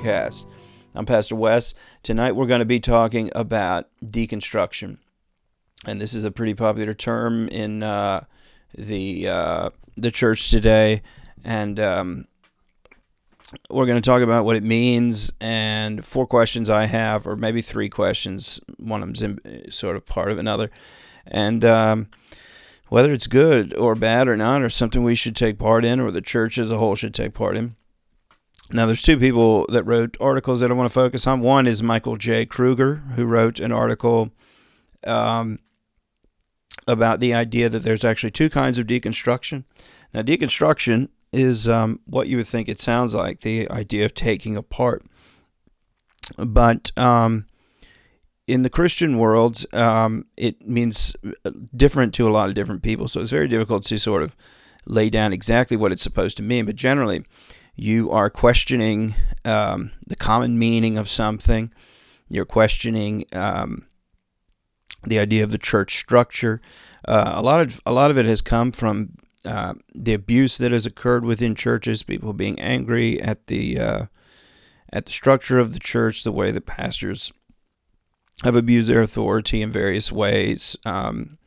podcast. I'm Pastor Wes. Tonight we're going to be talking about deconstruction. And this is a pretty popular term in uh, the uh, the church today. And um, we're going to talk about what it means and four questions I have, or maybe three questions. One of them's sort of part of another. And um, whether it's good or bad or not, or something we should take part in, or the church as a whole should take part in. Now, there's two people that wrote articles that I want to focus on. One is Michael J. Kruger, who wrote an article um, about the idea that there's actually two kinds of deconstruction. Now, deconstruction is um, what you would think it sounds like the idea of taking apart. But um, in the Christian world, um, it means different to a lot of different people. So it's very difficult to sort of lay down exactly what it's supposed to mean. But generally, you are questioning um, the common meaning of something, you're questioning um, the idea of the church structure. Uh, a lot of a lot of it has come from uh, the abuse that has occurred within churches, people being angry at the uh, at the structure of the church, the way the pastors have abused their authority in various ways, um,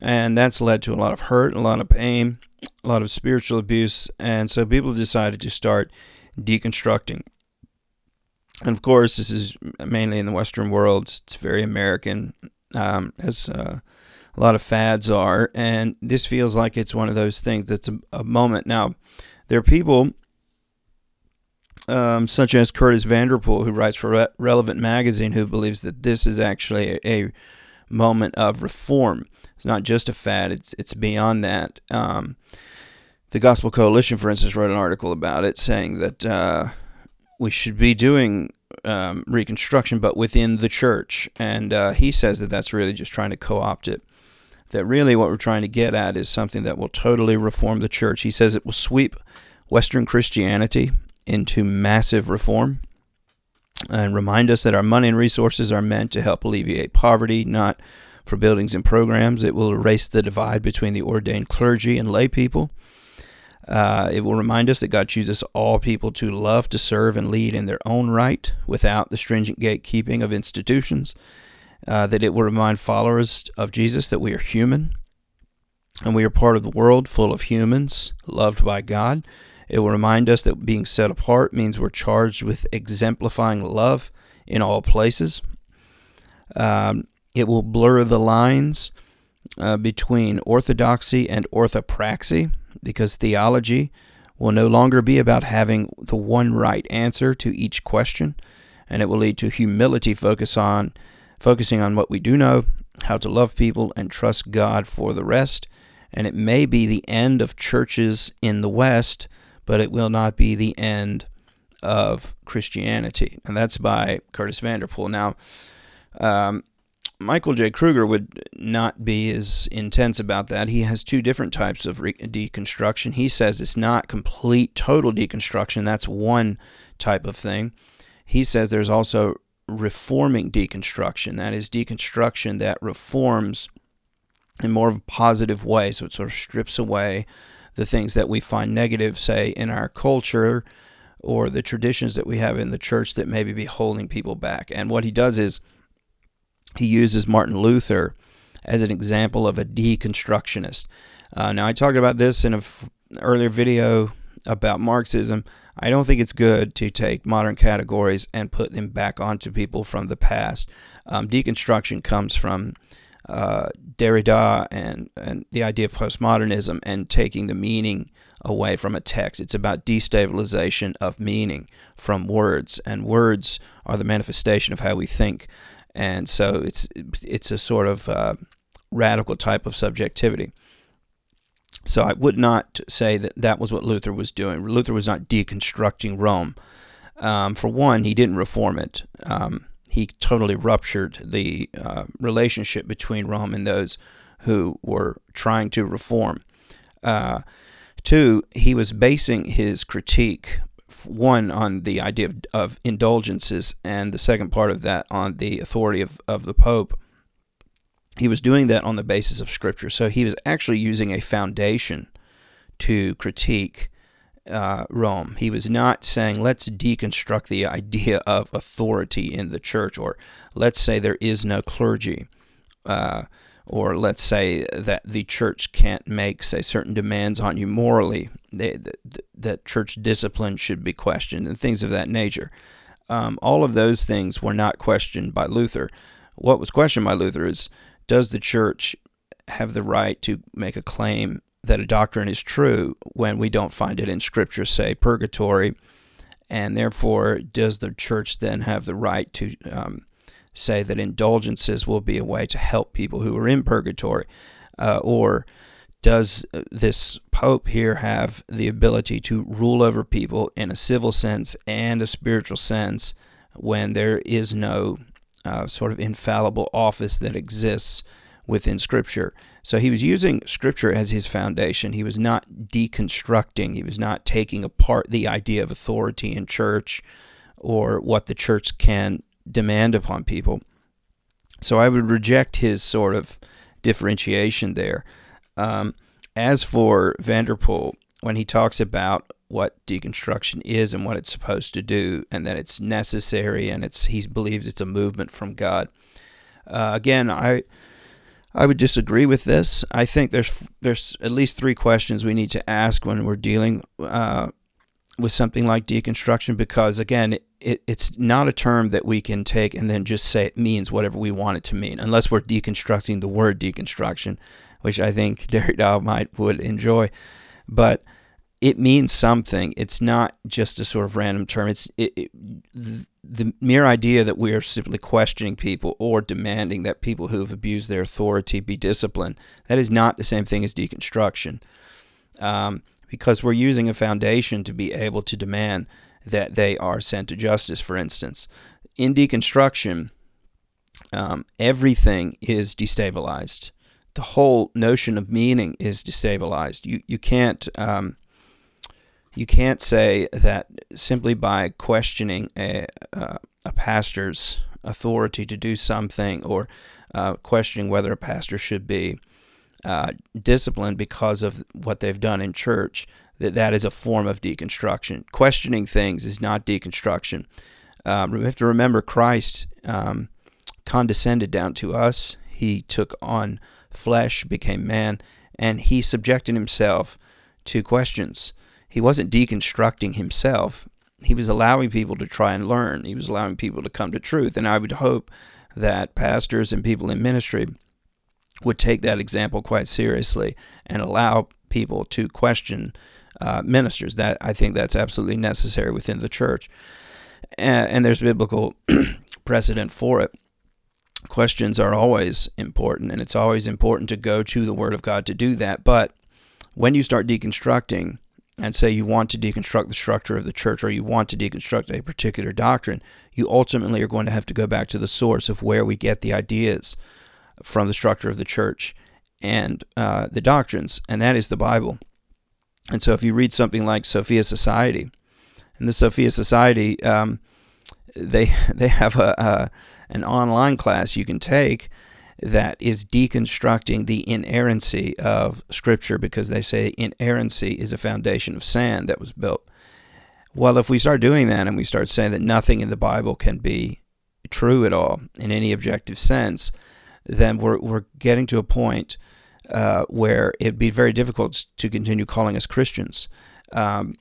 and that's led to a lot of hurt, a lot of pain, a lot of spiritual abuse, and so people decided to start deconstructing. And of course, this is mainly in the Western world. It's very American, um, as uh, a lot of fads are, and this feels like it's one of those things that's a, a moment. Now, there are people um, such as Curtis Vanderpool, who writes for Re- Relevant Magazine, who believes that this is actually a, a, moment of reform. It's not just a fad; it's it's beyond that. Um, the Gospel Coalition, for instance, wrote an article about it, saying that uh, we should be doing um, reconstruction, but within the church. And uh, he says that that's really just trying to co-opt it that really what we're trying to get at is something that will totally reform the church. He says it will sweep Western Christianity into massive reform and remind us that our money and resources are meant to help alleviate poverty, not for buildings and programs. It will erase the divide between the ordained clergy and lay people. Uh, it will remind us that God chooses all people to love, to serve, and lead in their own right without the stringent gatekeeping of institutions uh, that it will remind followers of Jesus that we are human and we are part of the world full of humans loved by God. It will remind us that being set apart means we're charged with exemplifying love in all places. Um, it will blur the lines uh, between orthodoxy and orthopraxy because theology will no longer be about having the one right answer to each question, and it will lead to humility focus on focusing on what we do know, how to love people, and trust God for the rest. And it may be the end of churches in the West, but it will not be the end of Christianity. And that's by Curtis Vanderpool. Now, um, Michael J. Kruger would not be as intense about that. He has two different types of re- deconstruction. He says it's not complete, total deconstruction. That's one type of thing. He says there's also reforming deconstruction. That is deconstruction that reforms in more of a positive way. So it sort of strips away the things that we find negative, say, in our culture or the traditions that we have in the church that maybe be holding people back. And what he does is he uses Martin Luther as an example of a deconstructionist. Uh, now, I talked about this in an f- earlier video about Marxism. I don't think it's good to take modern categories and put them back onto people from the past. Um, deconstruction comes from uh, Derrida and, and the idea of postmodernism and taking the meaning away from a text. It's about destabilization of meaning from words, and words are the manifestation of how we think. And so it's it's a sort of uh, radical type of subjectivity. So I would not say that that was what Luther was doing. Luther was not deconstructing Rome. Um, for one, he didn't reform it. Um, he totally ruptured the uh, relationship between Rome and those who were trying to reform. Uh, two, he was basing his critique, one, on the idea of, of indulgences, and the second part of that on the authority of, of the Pope he was doing that on the basis of scripture. So he was actually using a foundation to critique uh, Rome. He was not saying, let's deconstruct the idea of authority in the church, or let's say there is no clergy, uh, or let's say that the church can't make, say, certain demands on you morally, that church discipline should be questioned, and things of that nature. Um, all of those things were not questioned by Luther. What was questioned by Luther is does the church have the right to make a claim that a doctrine is true when we don't find it in Scripture, say purgatory, and therefore does the church then have the right to um, say that indulgences will be a way to help people who are in purgatory, uh, or does this pope here have the ability to rule over people in a civil sense and a spiritual sense when there is no uh, sort of infallible office that exists within Scripture. So he was using Scripture as his foundation. He was not deconstructing, he was not taking apart the idea of authority in church or what the church can demand upon people. So I would reject his sort of differentiation there. Um, as for Vanderpool, when he talks about what deconstruction is and what it's supposed to do, and that it's necessary and it's he believes it's a movement from God. Uh, again, I I would disagree with this. I think there's there's at least three questions we need to ask when we're dealing uh, with something like deconstruction, because again, it, it, it's not a term that we can take and then just say it means whatever we want it to mean, unless we're deconstructing the word deconstruction, which I think Derrida might would enjoy. But it means something. It's not just a sort of random term. It's it, it, the mere idea that we are simply questioning people or demanding that people who have abused their authority be disciplined, that is not the same thing as deconstruction. Um, because we're using a foundation to be able to demand that they are sent to justice, for instance. In deconstruction, um, everything is destabilized. The whole notion of meaning is destabilized. You, you can't. Um, you can't say that simply by questioning a, uh, a pastor's authority to do something or uh, questioning whether a pastor should be uh, disciplined because of what they've done in church, that that is a form of deconstruction. Questioning things is not deconstruction. Um, we have to remember Christ um, condescended down to us. He took on flesh, became man, and he subjected himself to questions he wasn't deconstructing himself. He was allowing people to try and learn. He was allowing people to come to truth. And I would hope that pastors and people in ministry would take that example quite seriously and allow people to question uh, ministers. That I think that's absolutely necessary within the church, and, and there's biblical precedent for it. Questions are always important, and it's always important to go to the Word of God to do that. But when you start deconstructing, and say you want to deconstruct the structure of the church or you want to deconstruct a particular doctrine, you ultimately are going to have to go back to the source of where we get the ideas from the structure of the church and uh, the doctrines, and that is the Bible. And so if you read something like Sophia Society, and the Sophia Society, um, they they have a, a an online class you can take that is deconstructing the inerrancy of Scripture because they say inerrancy is a foundation of sand that was built. Well, if we start doing that and we start saying that nothing in the Bible can be true at all in any objective sense, then we're, we're getting to a point uh, where it'd be very difficult to continue calling us Christians. Um,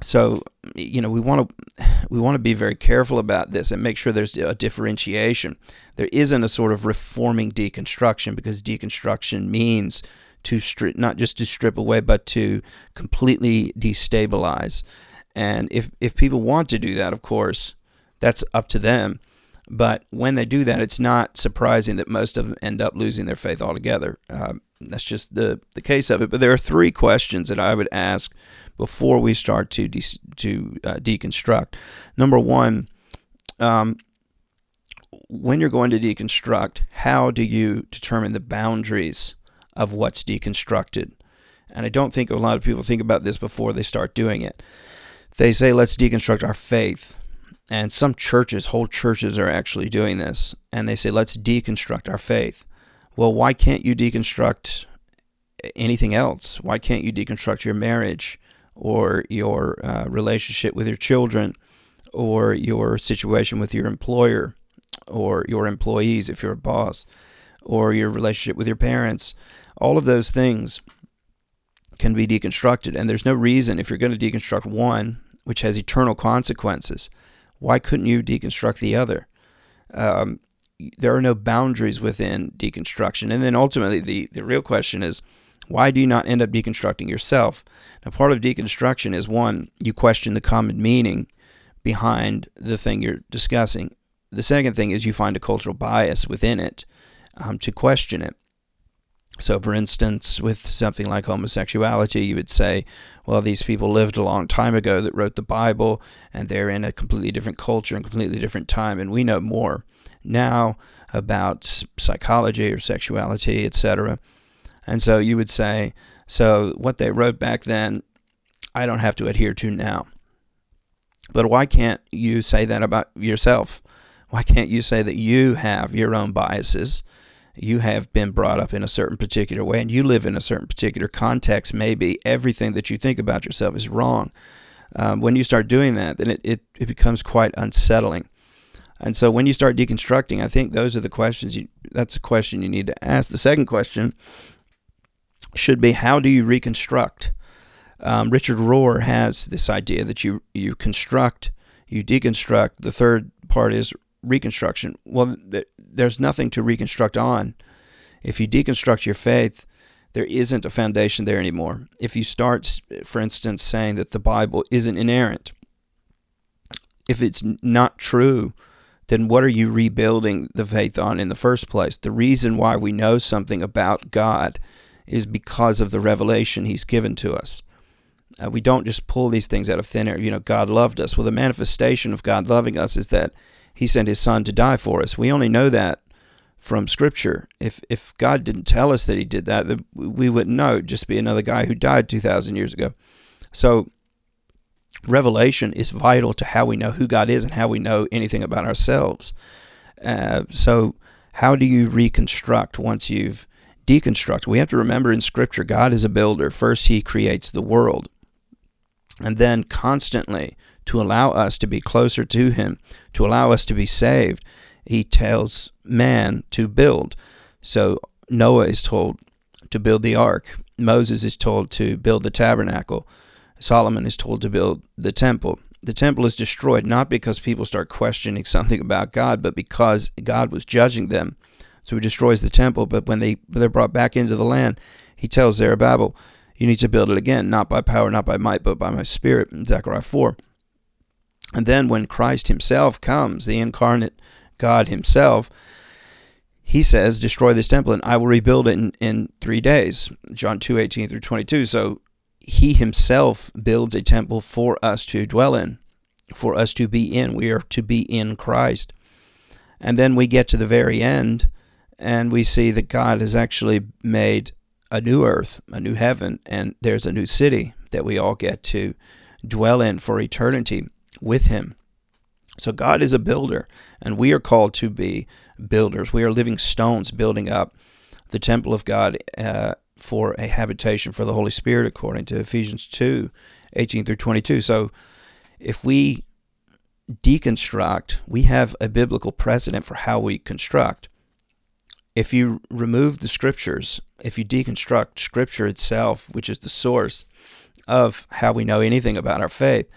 so you know we want to we want to be very careful about this and make sure there's a differentiation. There isn't a sort of reforming deconstruction because deconstruction means to strip not just to strip away but to completely destabilize. And if if people want to do that of course that's up to them but when they do that it's not surprising that most of them end up losing their faith altogether um, that's just the the case of it but there are three questions that I would ask before we start to de- to uh, deconstruct. Number one, um, when you're going to deconstruct, how do you determine the boundaries of what's deconstructed? And I don't think a lot of people think about this before they start doing it. They say, let's deconstruct our faith. And some churches, whole churches, are actually doing this. And they say, let's deconstruct our faith. Well, why can't you deconstruct anything else? Why can't you deconstruct your marriage? or your uh, relationship with your children, or your situation with your employer, or your employees if you're a boss, or your relationship with your parents. All of those things can be deconstructed. And there's no reason, if you're going to deconstruct one, which has eternal consequences, why couldn't you deconstruct the other? Um, there are no boundaries within deconstruction. And then ultimately, the, the real question is why do you not end up deconstructing yourself? Now, part of deconstruction is one, you question the common meaning behind the thing you're discussing. The second thing is you find a cultural bias within it um, to question it. So, for instance, with something like homosexuality, you would say, well, these people lived a long time ago that wrote the Bible, and they're in a completely different culture and completely different time, and we know more now about psychology or sexuality, etc. And so you would say, so what they wrote back then, I don't have to adhere to now. But why can't you say that about yourself? Why can't you say that you have your own biases? You have been brought up in a certain particular way and you live in a certain particular context. Maybe everything that you think about yourself is wrong. Um, when you start doing that, then it, it, it becomes quite unsettling. And so when you start deconstructing, I think those are the questions you, that's a question you need to ask. The second question should be how do you reconstruct? Um, Richard Rohr has this idea that you you construct, you deconstruct. The third part is reconstruction. Well, th- there's nothing to reconstruct on. If you deconstruct your faith, there isn't a foundation there anymore. If you start, for instance, saying that the Bible isn't inerrant, if it's not true, then what are you rebuilding the faith on in the first place? The reason why we know something about God is because of the revelation He's given to us. Uh, we don't just pull these things out of thin air. You know, God loved us. Well, the manifestation of God loving us is that He sent His Son to die for us. We only know that from Scripture. If if God didn't tell us that He did that, we wouldn't know. It'd just be another guy who died two thousand years ago. So, revelation is vital to how we know who God is and how we know anything about ourselves. Uh, so, how do you reconstruct once you've deconstructed? We have to remember in Scripture, God is a builder. First, He creates the world and then constantly to allow us to be closer to Him, to allow us to be saved, He tells man to build. So Noah is told to build the ark, Moses is told to build the tabernacle, Solomon is told to build the temple. The temple is destroyed not because people start questioning something about God, but because God was judging them. So he destroys the temple, but when they they're brought back into the land, he tells Zerubbabel, you need to build it again, not by power, not by might, but by my spirit, in Zechariah 4. And then when Christ himself comes, the incarnate God himself, he says, destroy this temple and I will rebuild it in, in three days. John 2, 18 through 22. So he himself builds a temple for us to dwell in, for us to be in. We are to be in Christ. And then we get to the very end and we see that God has actually made a new earth, a new heaven, and there's a new city that we all get to dwell in for eternity with Him. So God is a builder, and we are called to be builders. We are living stones building up the temple of God uh, for a habitation for the Holy Spirit, according to Ephesians 2 18 through 22. So if we deconstruct, we have a biblical precedent for how we construct if you remove the scriptures, if you deconstruct scripture itself, which is the source of how we know anything about our faith,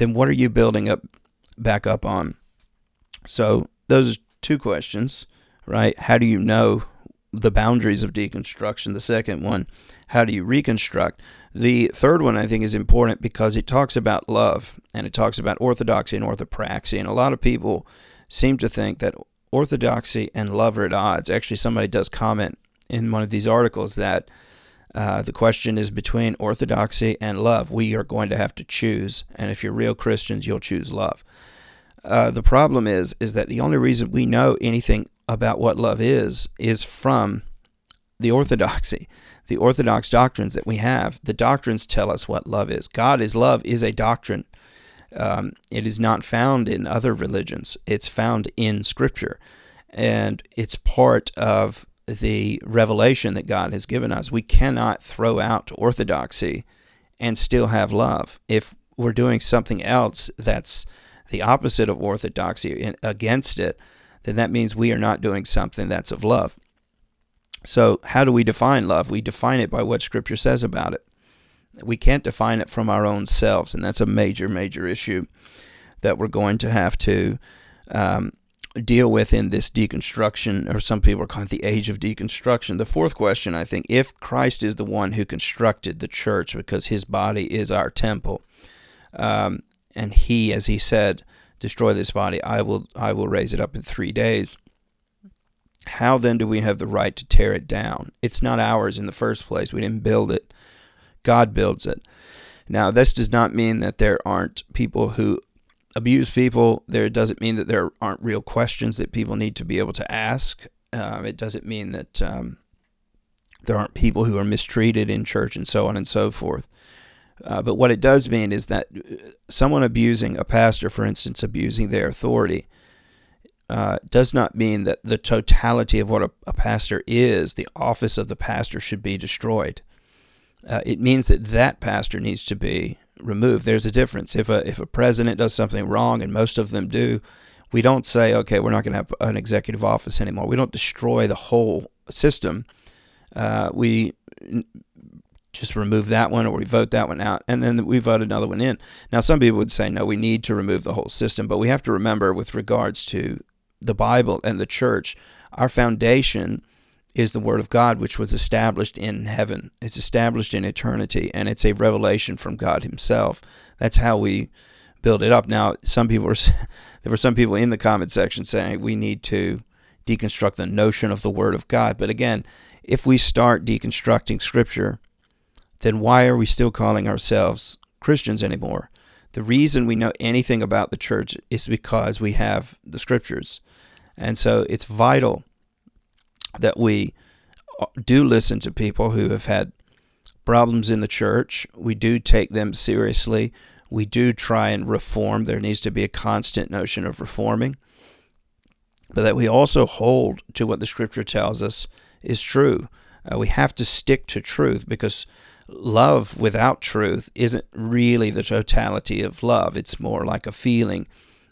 then what are you building up back up on? So those are two questions, right? How do you know the boundaries of deconstruction? The second one, how do you reconstruct? The third one I think is important because it talks about love and it talks about orthodoxy and orthopraxy. And a lot of people seem to think that orthodoxy and love are at odds. Actually, somebody does comment in one of these articles that uh, the question is between orthodoxy and love. We are going to have to choose, and if you're real Christians, you'll choose love. Uh, the problem is, is that the only reason we know anything about what love is is from the orthodoxy, the orthodox doctrines that we have. The doctrines tell us what love is. God is love is a doctrine. Um, it is not found in other religions. It's found in Scripture, and it's part of the revelation that God has given us. We cannot throw out orthodoxy and still have love. If we're doing something else that's the opposite of orthodoxy against it, then that means we are not doing something that's of love. So, how do we define love? We define it by what Scripture says about it. We can't define it from our own selves, and that's a major, major issue that we're going to have to um, deal with in this deconstruction, or some people are calling it the age of deconstruction. The fourth question, I think, if Christ is the one who constructed the church because his body is our temple, um, and he, as he said, destroy this body, I will, I will raise it up in three days. How then do we have the right to tear it down? It's not ours in the first place. We didn't build it. God builds it. Now, this does not mean that there aren't people who abuse people. There doesn't mean that there aren't real questions that people need to be able to ask. Um, it doesn't mean that um, there aren't people who are mistreated in church and so on and so forth. Uh, but what it does mean is that uh, someone abusing a pastor, for instance, abusing their authority, uh, does not mean that the totality of what a, a, pastor is, the office of the pastor, should be destroyed. Uh, it means that that pastor needs to be removed. There's a difference. If a if a president does something wrong, and most of them do, we don't say, okay, we're not going to have an executive office anymore. We don't destroy the whole system. Uh, we just remove that one or we vote that one out and then we vote another one in. Now, some people would say, no, we need to remove the whole system, but we have to remember with regards to the Bible and the church, our foundation is the Word of God, which was established in heaven. It's established in eternity, and it's a revelation from God Himself. That's how we build it up. Now, some people were, there were some people in the comment section saying we need to deconstruct the notion of the Word of God. But again, if we start deconstructing Scripture, then why are we still calling ourselves Christians anymore? The reason we know anything about the church is because we have the scriptures. And so it's vital that we uh, do listen to people who have had problems in the church. We do take them seriously. We do try and reform. There needs to be a constant notion of reforming. But that we also hold to what the scripture tells us is true. Uh, we have to stick to truth because love without truth isn't really the totality of love. It's more like a feeling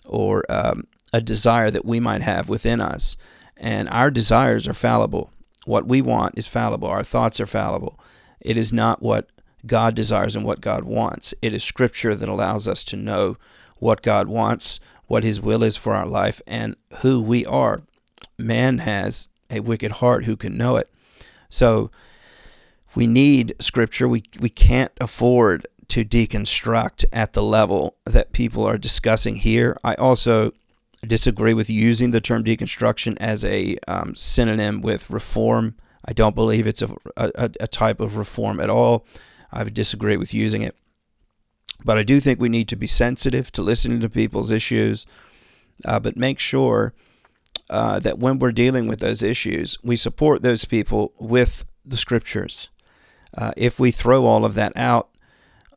or um, a desire that we might have within us. And our desires are fallible. What we want is fallible. Our thoughts are fallible. It is not what God desires and what God wants. It is Scripture that allows us to know what God wants, what His will is for our life, and who we are. Man has a wicked heart who can know it. So, we need scripture. We we can't afford to deconstruct at the level that people are discussing here. I also disagree with using the term deconstruction as a um, synonym with reform. I don't believe it's a, a, a type of reform at all. I disagree with using it. But I do think we need to be sensitive to listening to people's issues, uh, but make sure uh, that when we're dealing with those issues, we support those people with the scriptures uh, if we throw all of that out,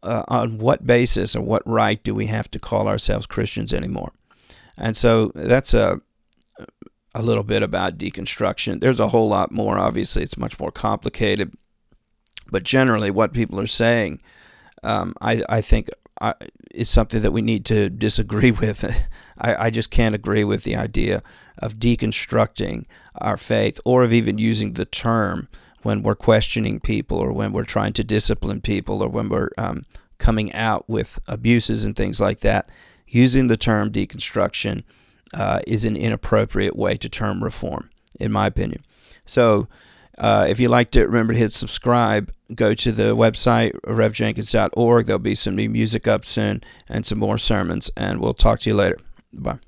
uh, on what basis or what right do we have to call ourselves Christians anymore? And so that's a a little bit about deconstruction. There's a whole lot more. Obviously, it's much more complicated, but generally, what people are saying, um, I I think is something that we need to disagree with. I, I just can't agree with the idea of deconstructing our faith or of even using the term when we're questioning people or when we're trying to discipline people or when we're um, coming out with abuses and things like that, using the term deconstruction uh, is an inappropriate way to term reform, in my opinion. So, uh, if you liked it, remember to hit subscribe. Go to the website, revjenkins.org. There'll be some new music up soon and some more sermons, and we'll talk to you later. Bye.